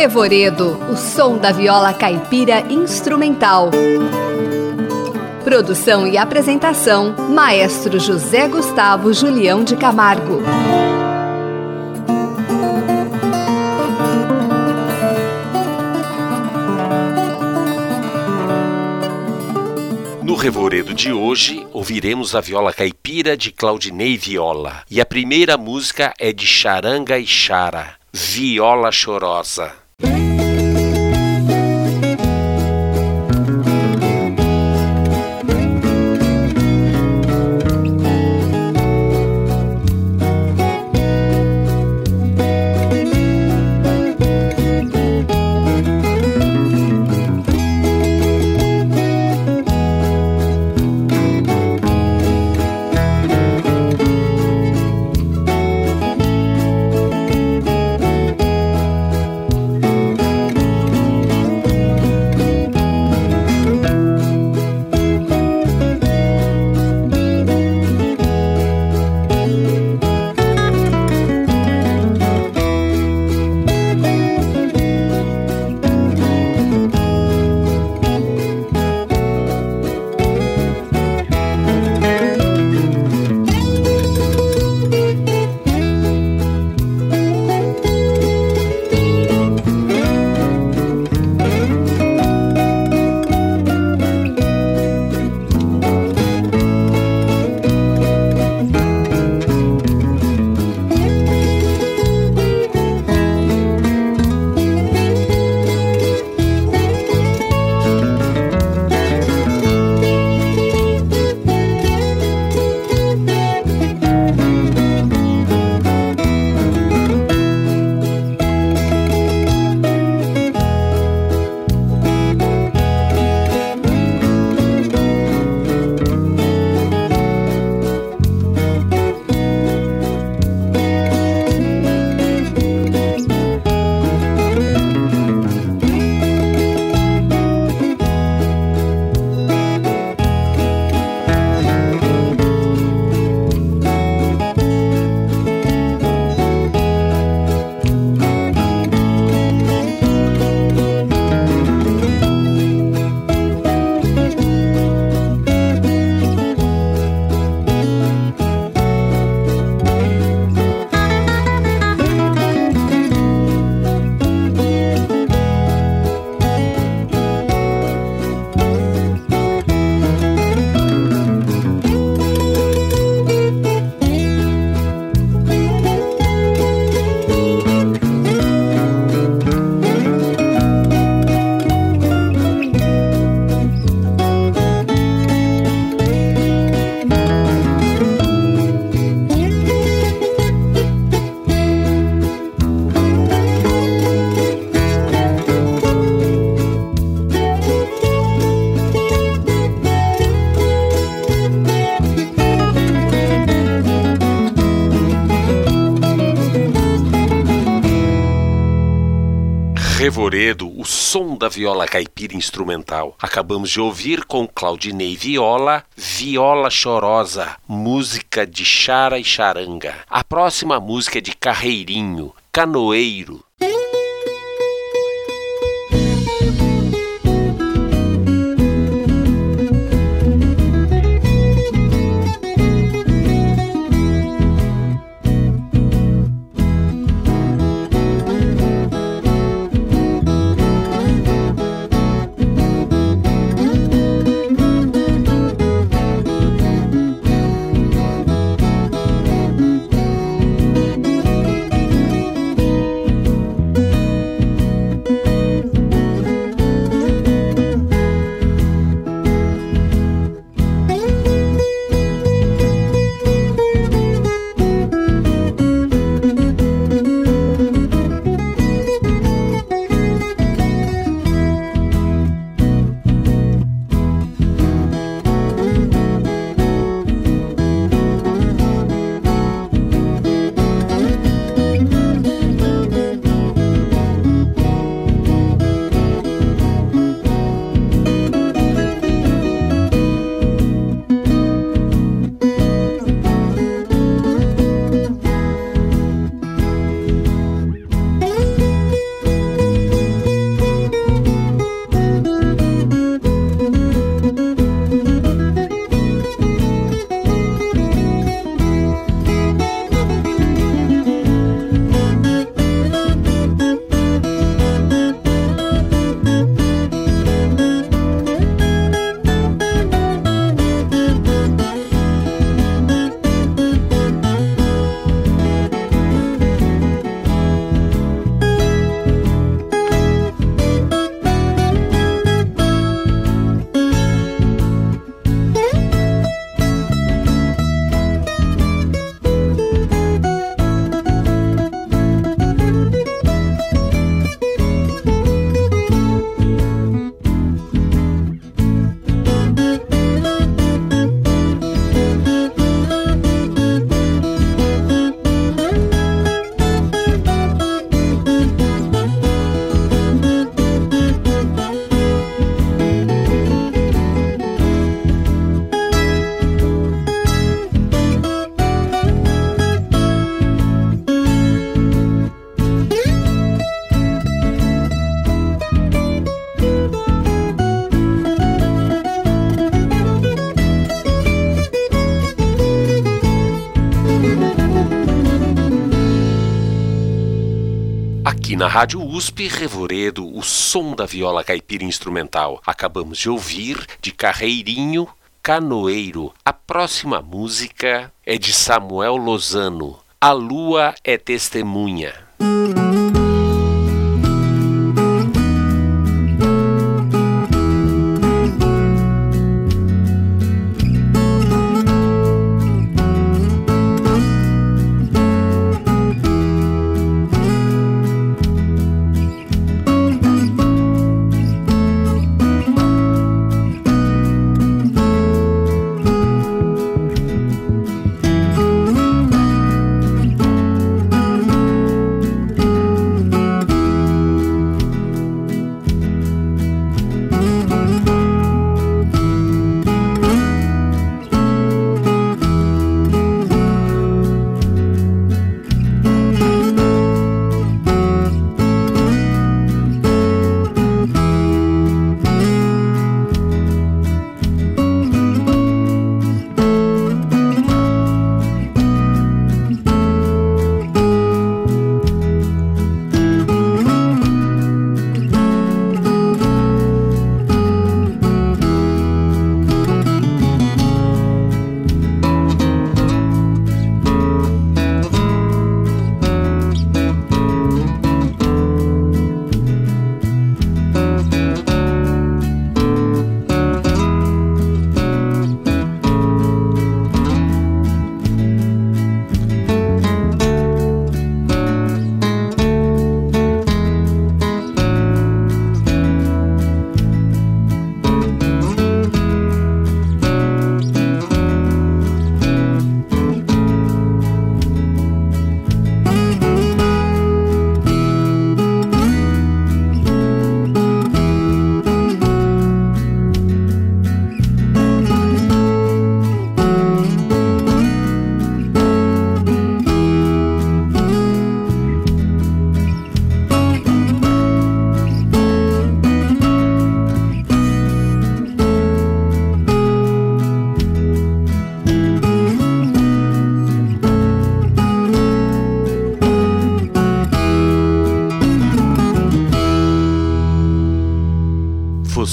Revoredo, o som da viola caipira instrumental. Produção e apresentação: Maestro José Gustavo Julião de Camargo. No Revoredo de hoje, ouviremos a viola caipira de Claudinei Viola. E a primeira música é de Charanga e Chara, Viola Chorosa. Revoredo, o som da viola caipira instrumental. Acabamos de ouvir com Claudinei Viola, Viola Chorosa, música de Chara e Charanga. A próxima música é de Carreirinho, Canoeiro. Na Rádio USP, Revoredo, o som da viola caipira instrumental. Acabamos de ouvir de Carreirinho, Canoeiro. A próxima música é de Samuel Lozano. A lua é testemunha.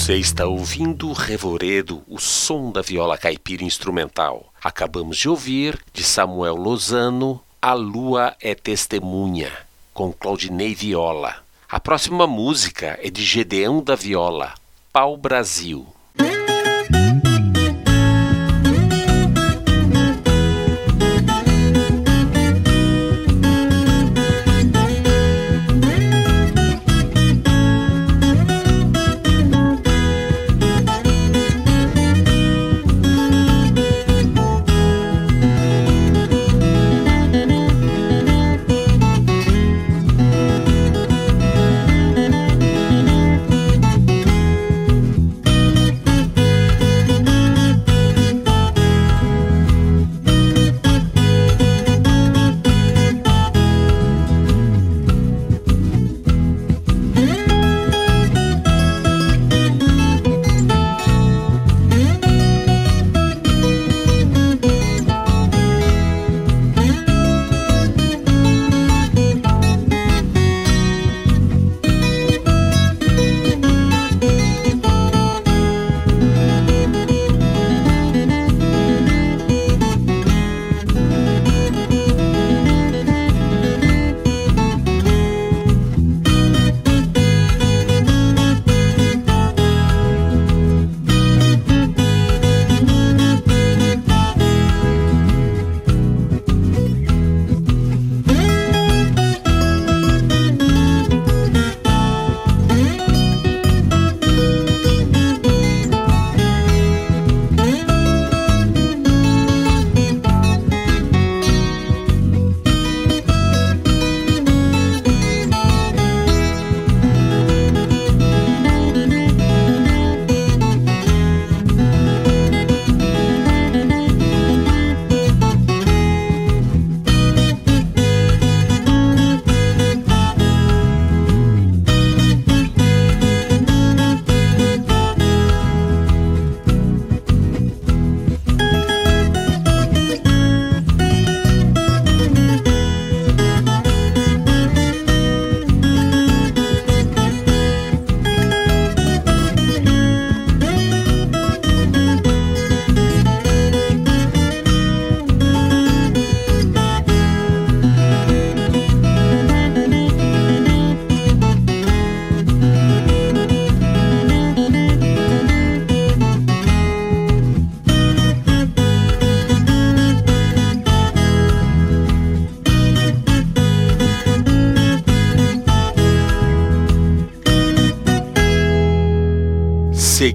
Você está ouvindo Revoredo, o som da viola caipira instrumental. Acabamos de ouvir, de Samuel Lozano, A Lua é Testemunha, com Claudinei Viola. A próxima música é de Gedeão da Viola, Pau Brasil.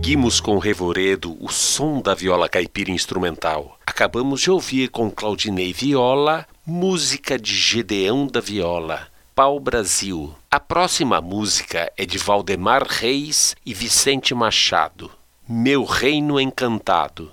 Seguimos com o Revoredo, o som da viola caipira instrumental. Acabamos de ouvir com Claudinei Viola, música de Gedeão da Viola, Pau Brasil. A próxima música é de Valdemar Reis e Vicente Machado, Meu Reino Encantado.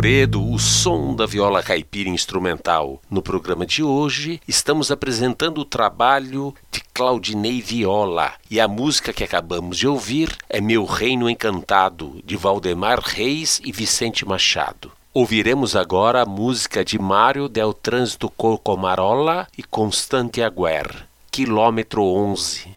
O som da viola caipira instrumental. No programa de hoje, estamos apresentando o trabalho de Claudinei Viola. E a música que acabamos de ouvir é Meu Reino Encantado, de Valdemar Reis e Vicente Machado. Ouviremos agora a música de Mário Del Trânsito Corcomarola e Constante Aguer, Quilômetro 11.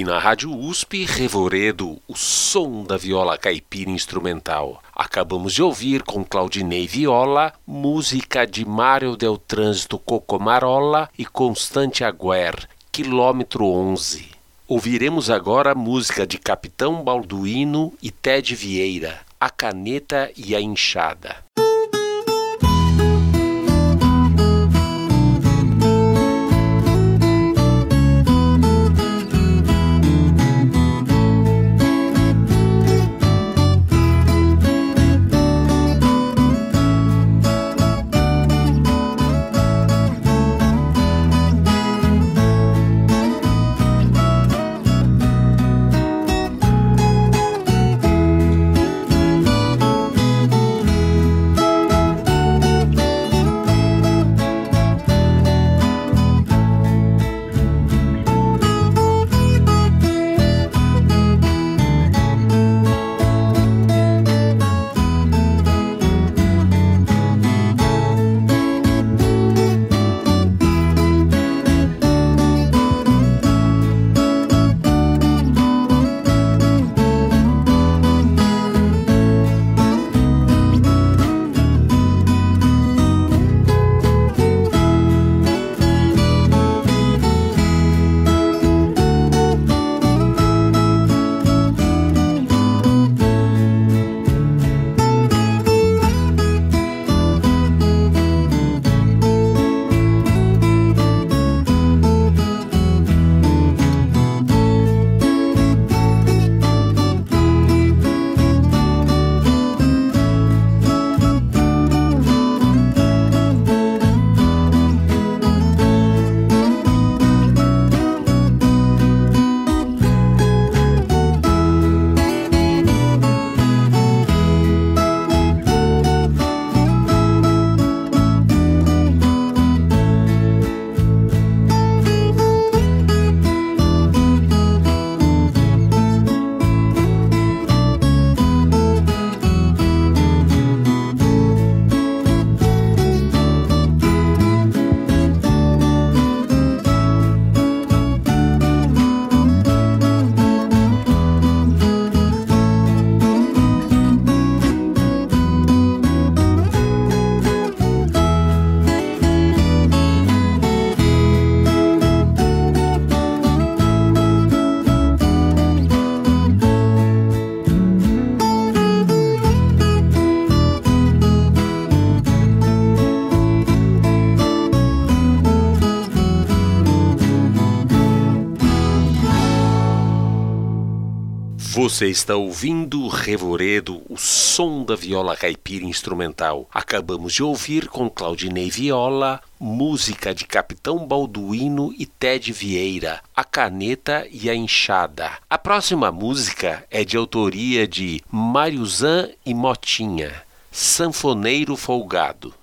Aqui na Rádio USP, Revoredo, o som da viola caipira instrumental. Acabamos de ouvir com Claudinei Viola, música de Mário Del Trânsito Cocomarola e Constante Aguer, quilômetro 11. Ouviremos agora a música de Capitão Balduino e Ted Vieira, A Caneta e a Enxada. Você está ouvindo Revoredo, o som da viola caipira instrumental. Acabamos de ouvir com Claudinei Viola, música de Capitão Balduino e Ted Vieira, A Caneta e a Enxada. A próxima música é de autoria de Mariuzan e Motinha, Sanfoneiro Folgado.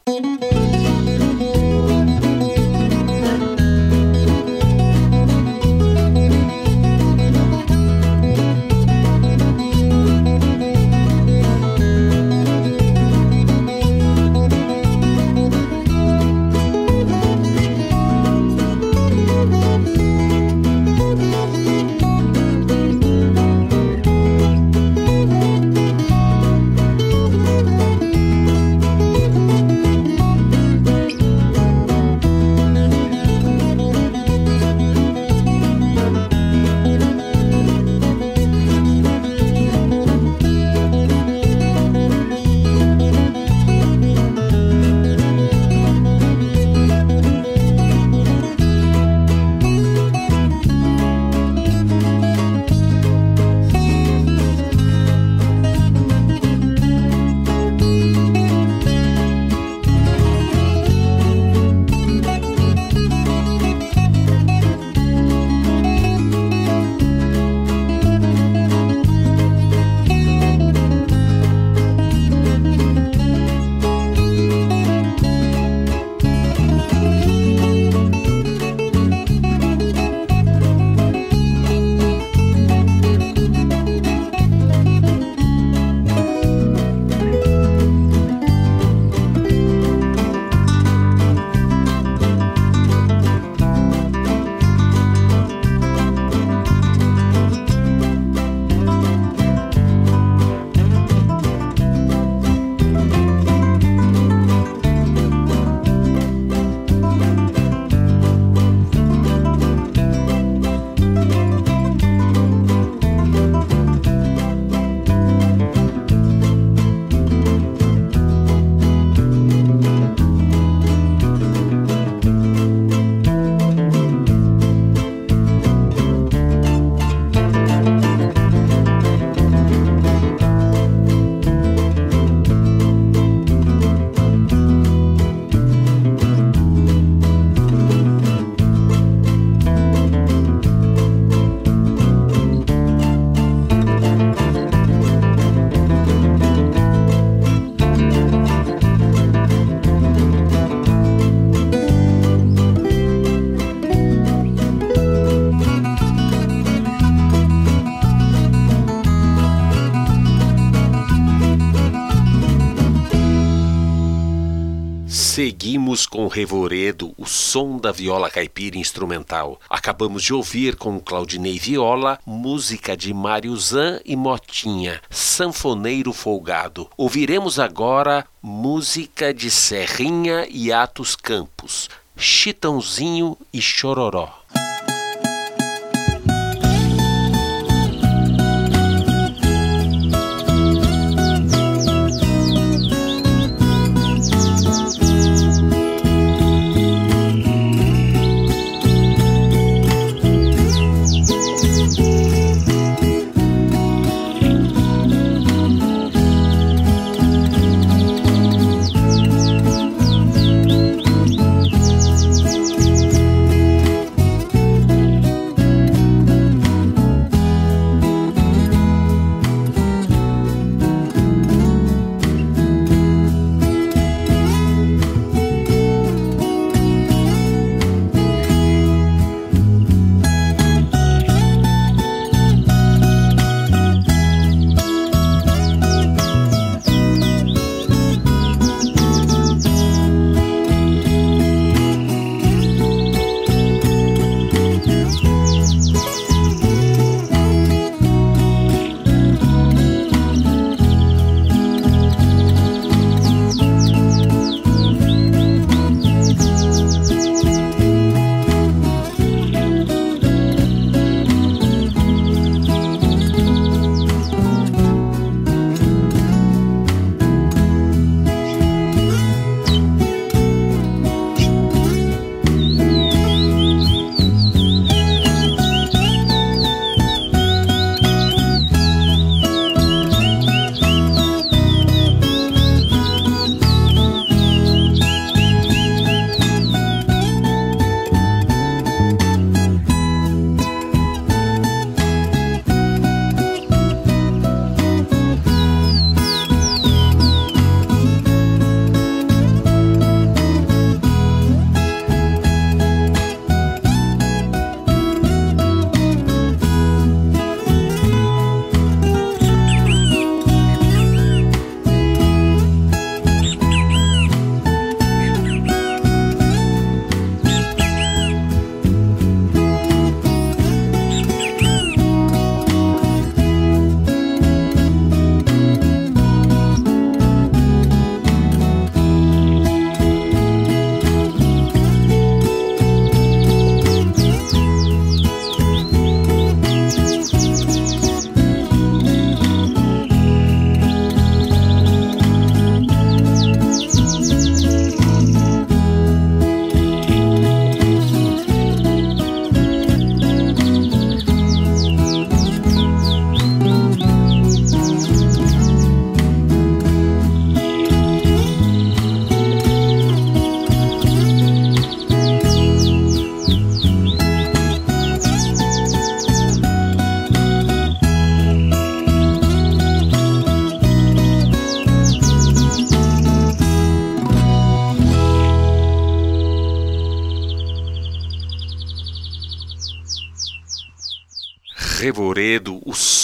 Seguimos com Revoredo, o som da viola caipira instrumental. Acabamos de ouvir com Claudinei Viola, música de Mário Zan e Motinha, Sanfoneiro Folgado. Ouviremos agora música de Serrinha e Atos Campos, Chitãozinho e Chororó.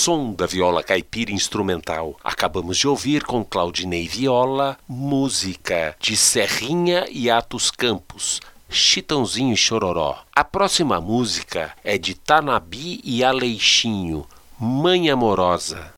Som da viola caipira instrumental. Acabamos de ouvir com Claudinei Viola, música de Serrinha e Atos Campos, Chitãozinho e Chororó. A próxima música é de Tanabi e Aleixinho, Mãe Amorosa.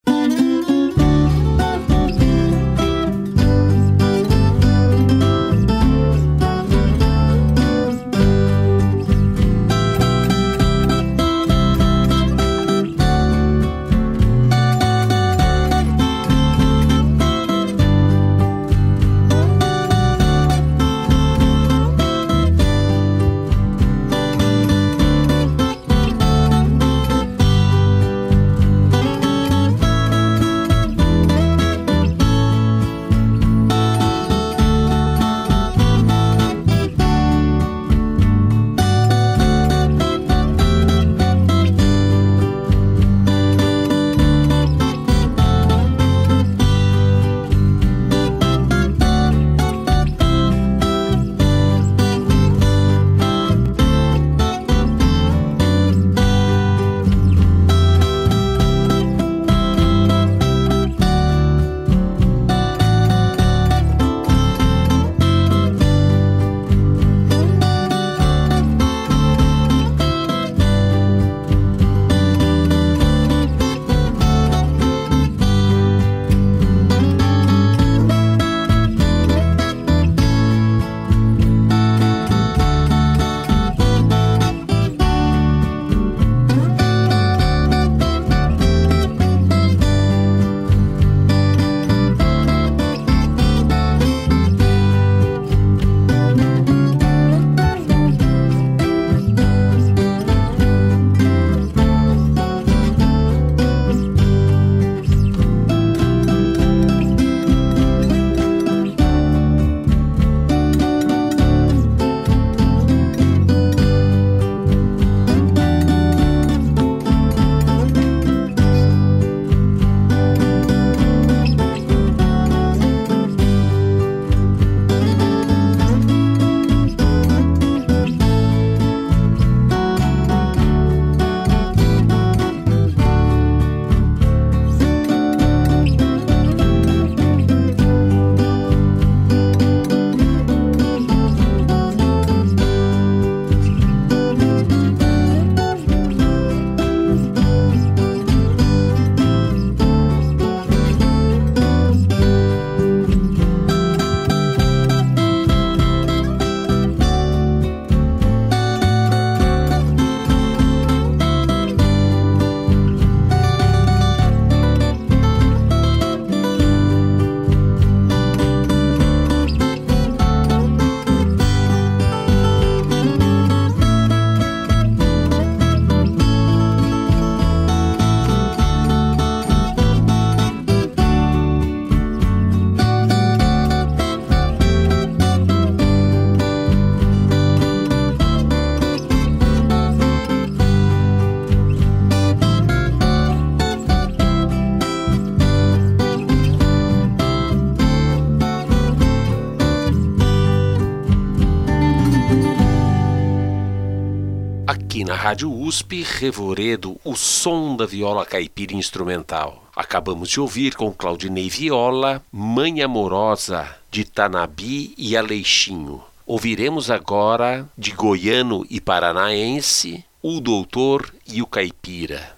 USP, Revoredo, o som da viola caipira instrumental. Acabamos de ouvir com Claudinei Viola, Mãe Amorosa, de Tanabi e Aleixinho. Ouviremos agora, de goiano e paranaense, o doutor e o caipira.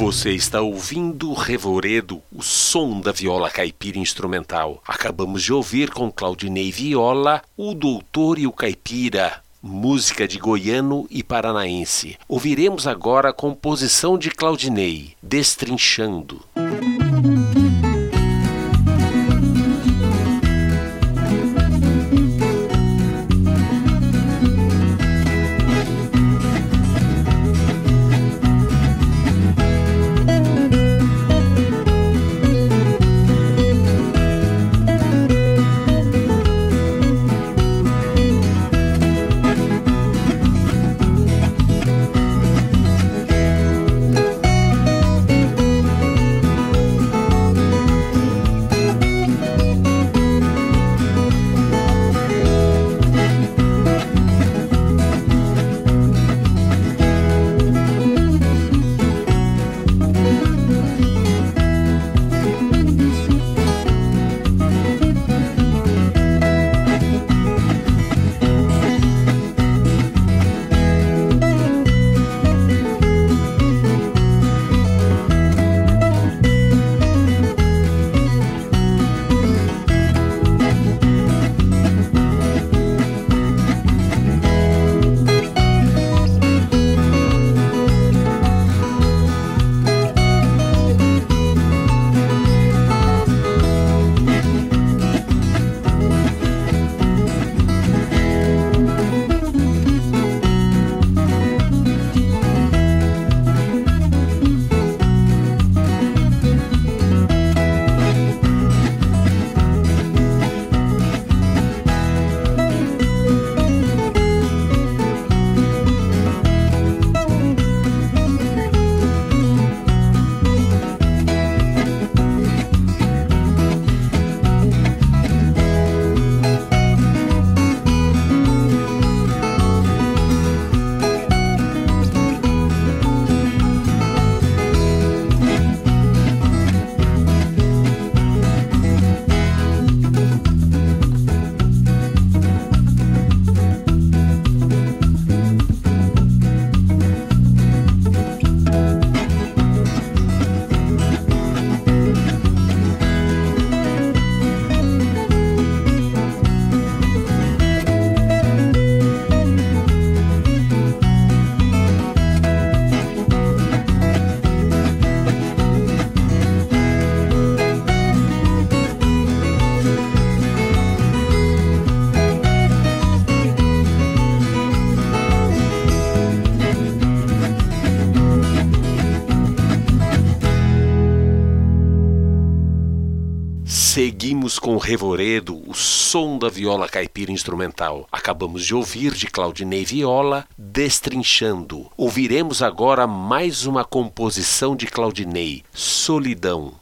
Você está ouvindo Revoredo, o som da viola caipira instrumental. Acabamos de ouvir com Claudinei Viola, o Doutor e o Caipira, música de goiano e paranaense. Ouviremos agora a composição de Claudinei, Destrinchando. Revoredo, o som da viola caipira instrumental. Acabamos de ouvir de Claudinei Viola, Destrinchando. Ouviremos agora mais uma composição de Claudinei, Solidão.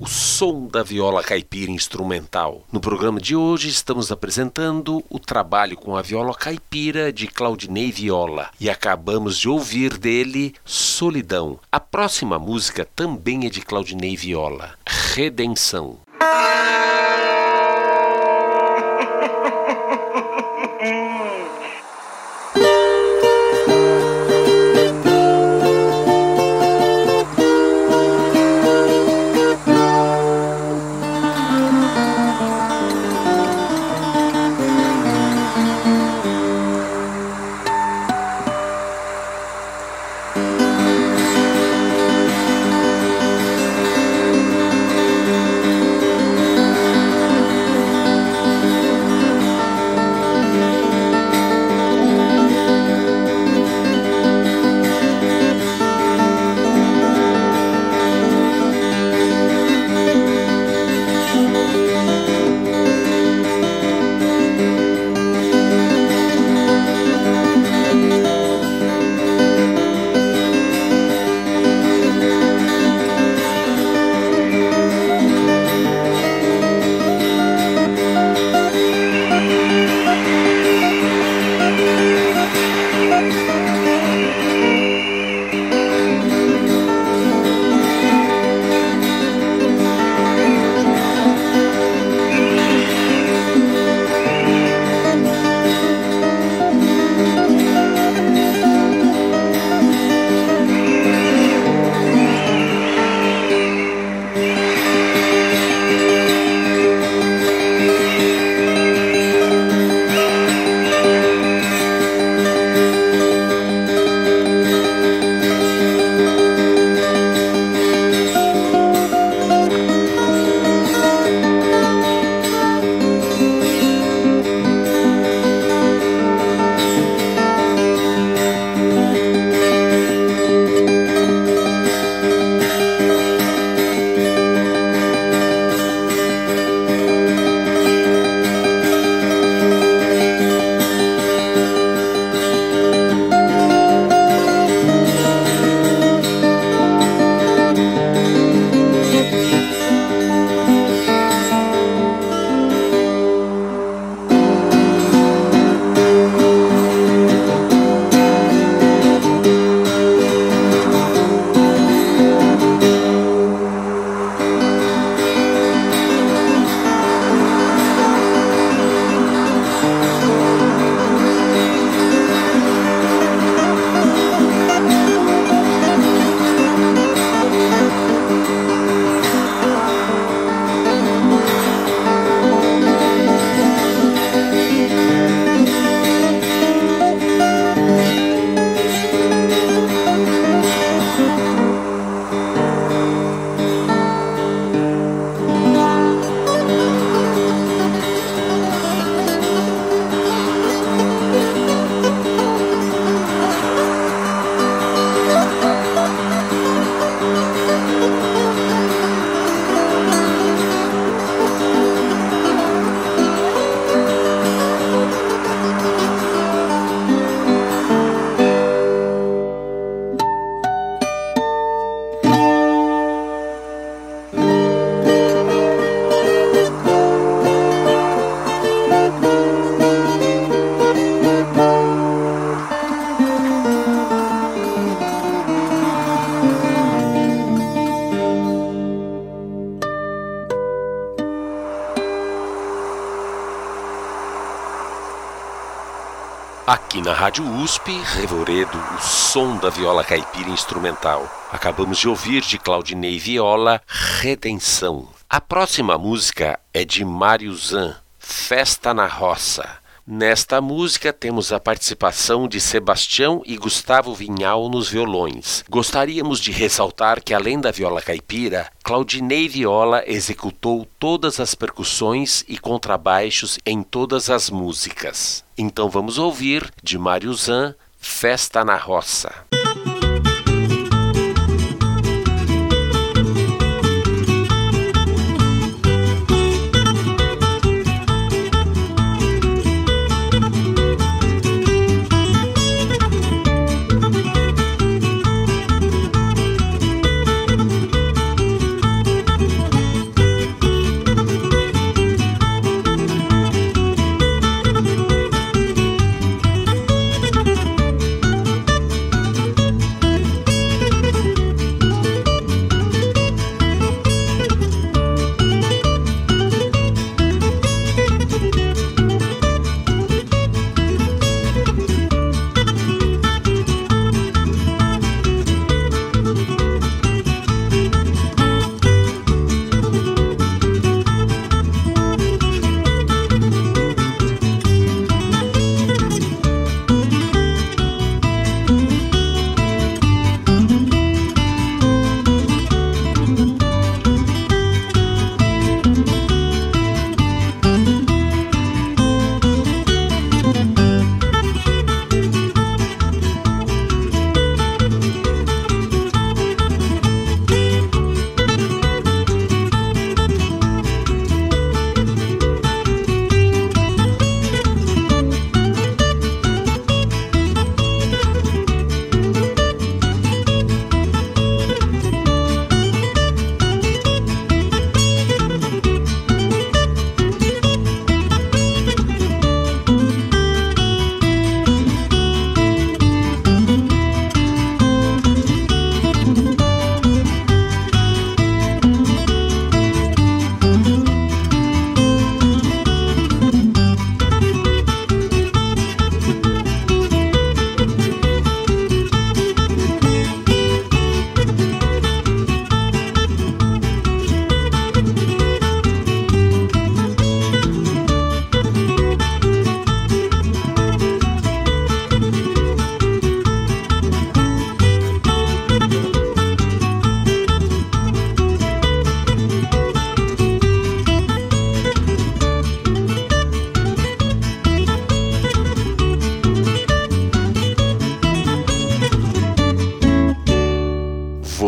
O som da viola caipira instrumental. No programa de hoje estamos apresentando o trabalho com a viola caipira de Claudinei Viola e acabamos de ouvir dele Solidão. A próxima música também é de Claudinei Viola, Redenção. Na Rádio USP, Revoredo, o som da viola caipira instrumental. Acabamos de ouvir de Claudinei Viola, Redenção. A próxima música é de Mário Zan, Festa na Roça. Nesta música temos a participação de Sebastião e Gustavo Vinhal nos violões. Gostaríamos de ressaltar que além da viola caipira, Claudinei Viola executou todas as percussões e contrabaixos em todas as músicas. Então vamos ouvir de Mário Zan, Festa na Roça.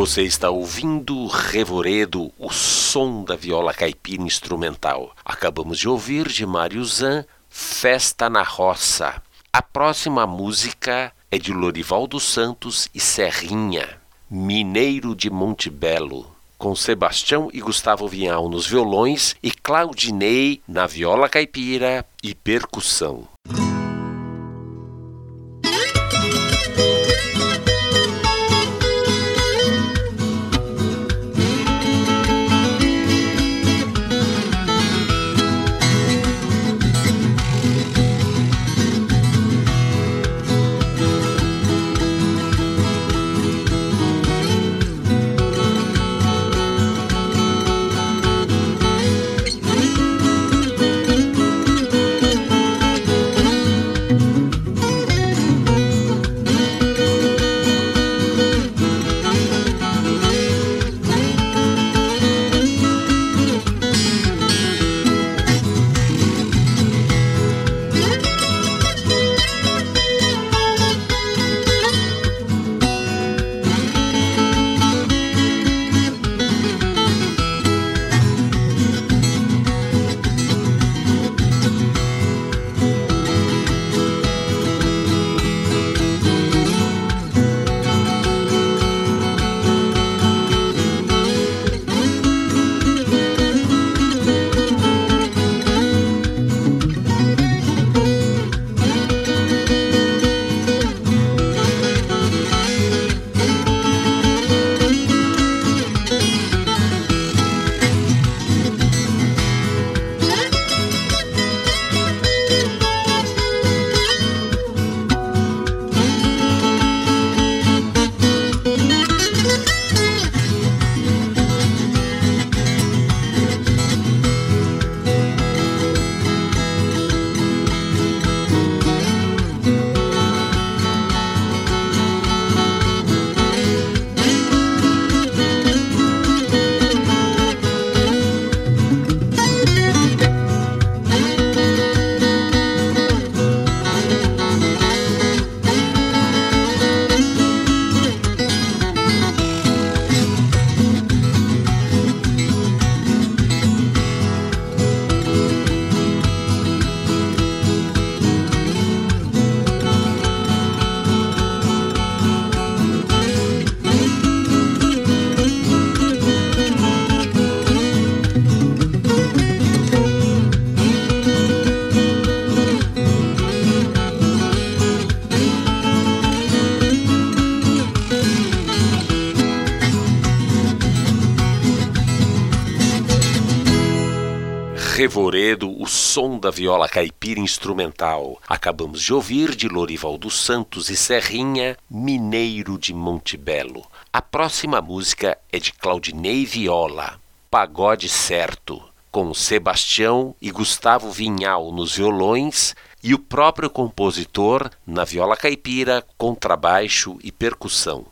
Você está ouvindo Revoredo, o som da viola caipira instrumental. Acabamos de ouvir de Mário Zan, Festa na Roça. A próxima música é de Lorival dos Santos e Serrinha, Mineiro de Monte Belo, com Sebastião e Gustavo Vinhal nos violões e Claudinei na viola caipira e percussão. Som da viola caipira instrumental. Acabamos de ouvir de Lorival dos Santos e Serrinha, Mineiro de Montebello. A próxima música é de Claudinei Viola, Pagode Certo, com Sebastião e Gustavo Vinhal nos violões e o próprio compositor na viola caipira, contrabaixo e percussão.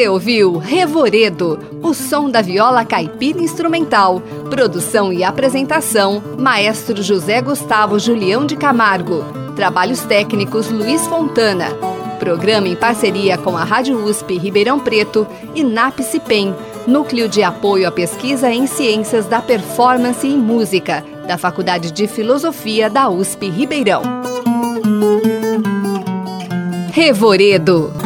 Você ouviu Revoredo, o som da viola caipira instrumental. Produção e apresentação: Maestro José Gustavo Julião de Camargo. Trabalhos técnicos: Luiz Fontana. Programa em parceria com a Rádio USP Ribeirão Preto e NAPCIPEM, Núcleo de Apoio à Pesquisa em Ciências da Performance e Música, da Faculdade de Filosofia da USP Ribeirão. Revoredo.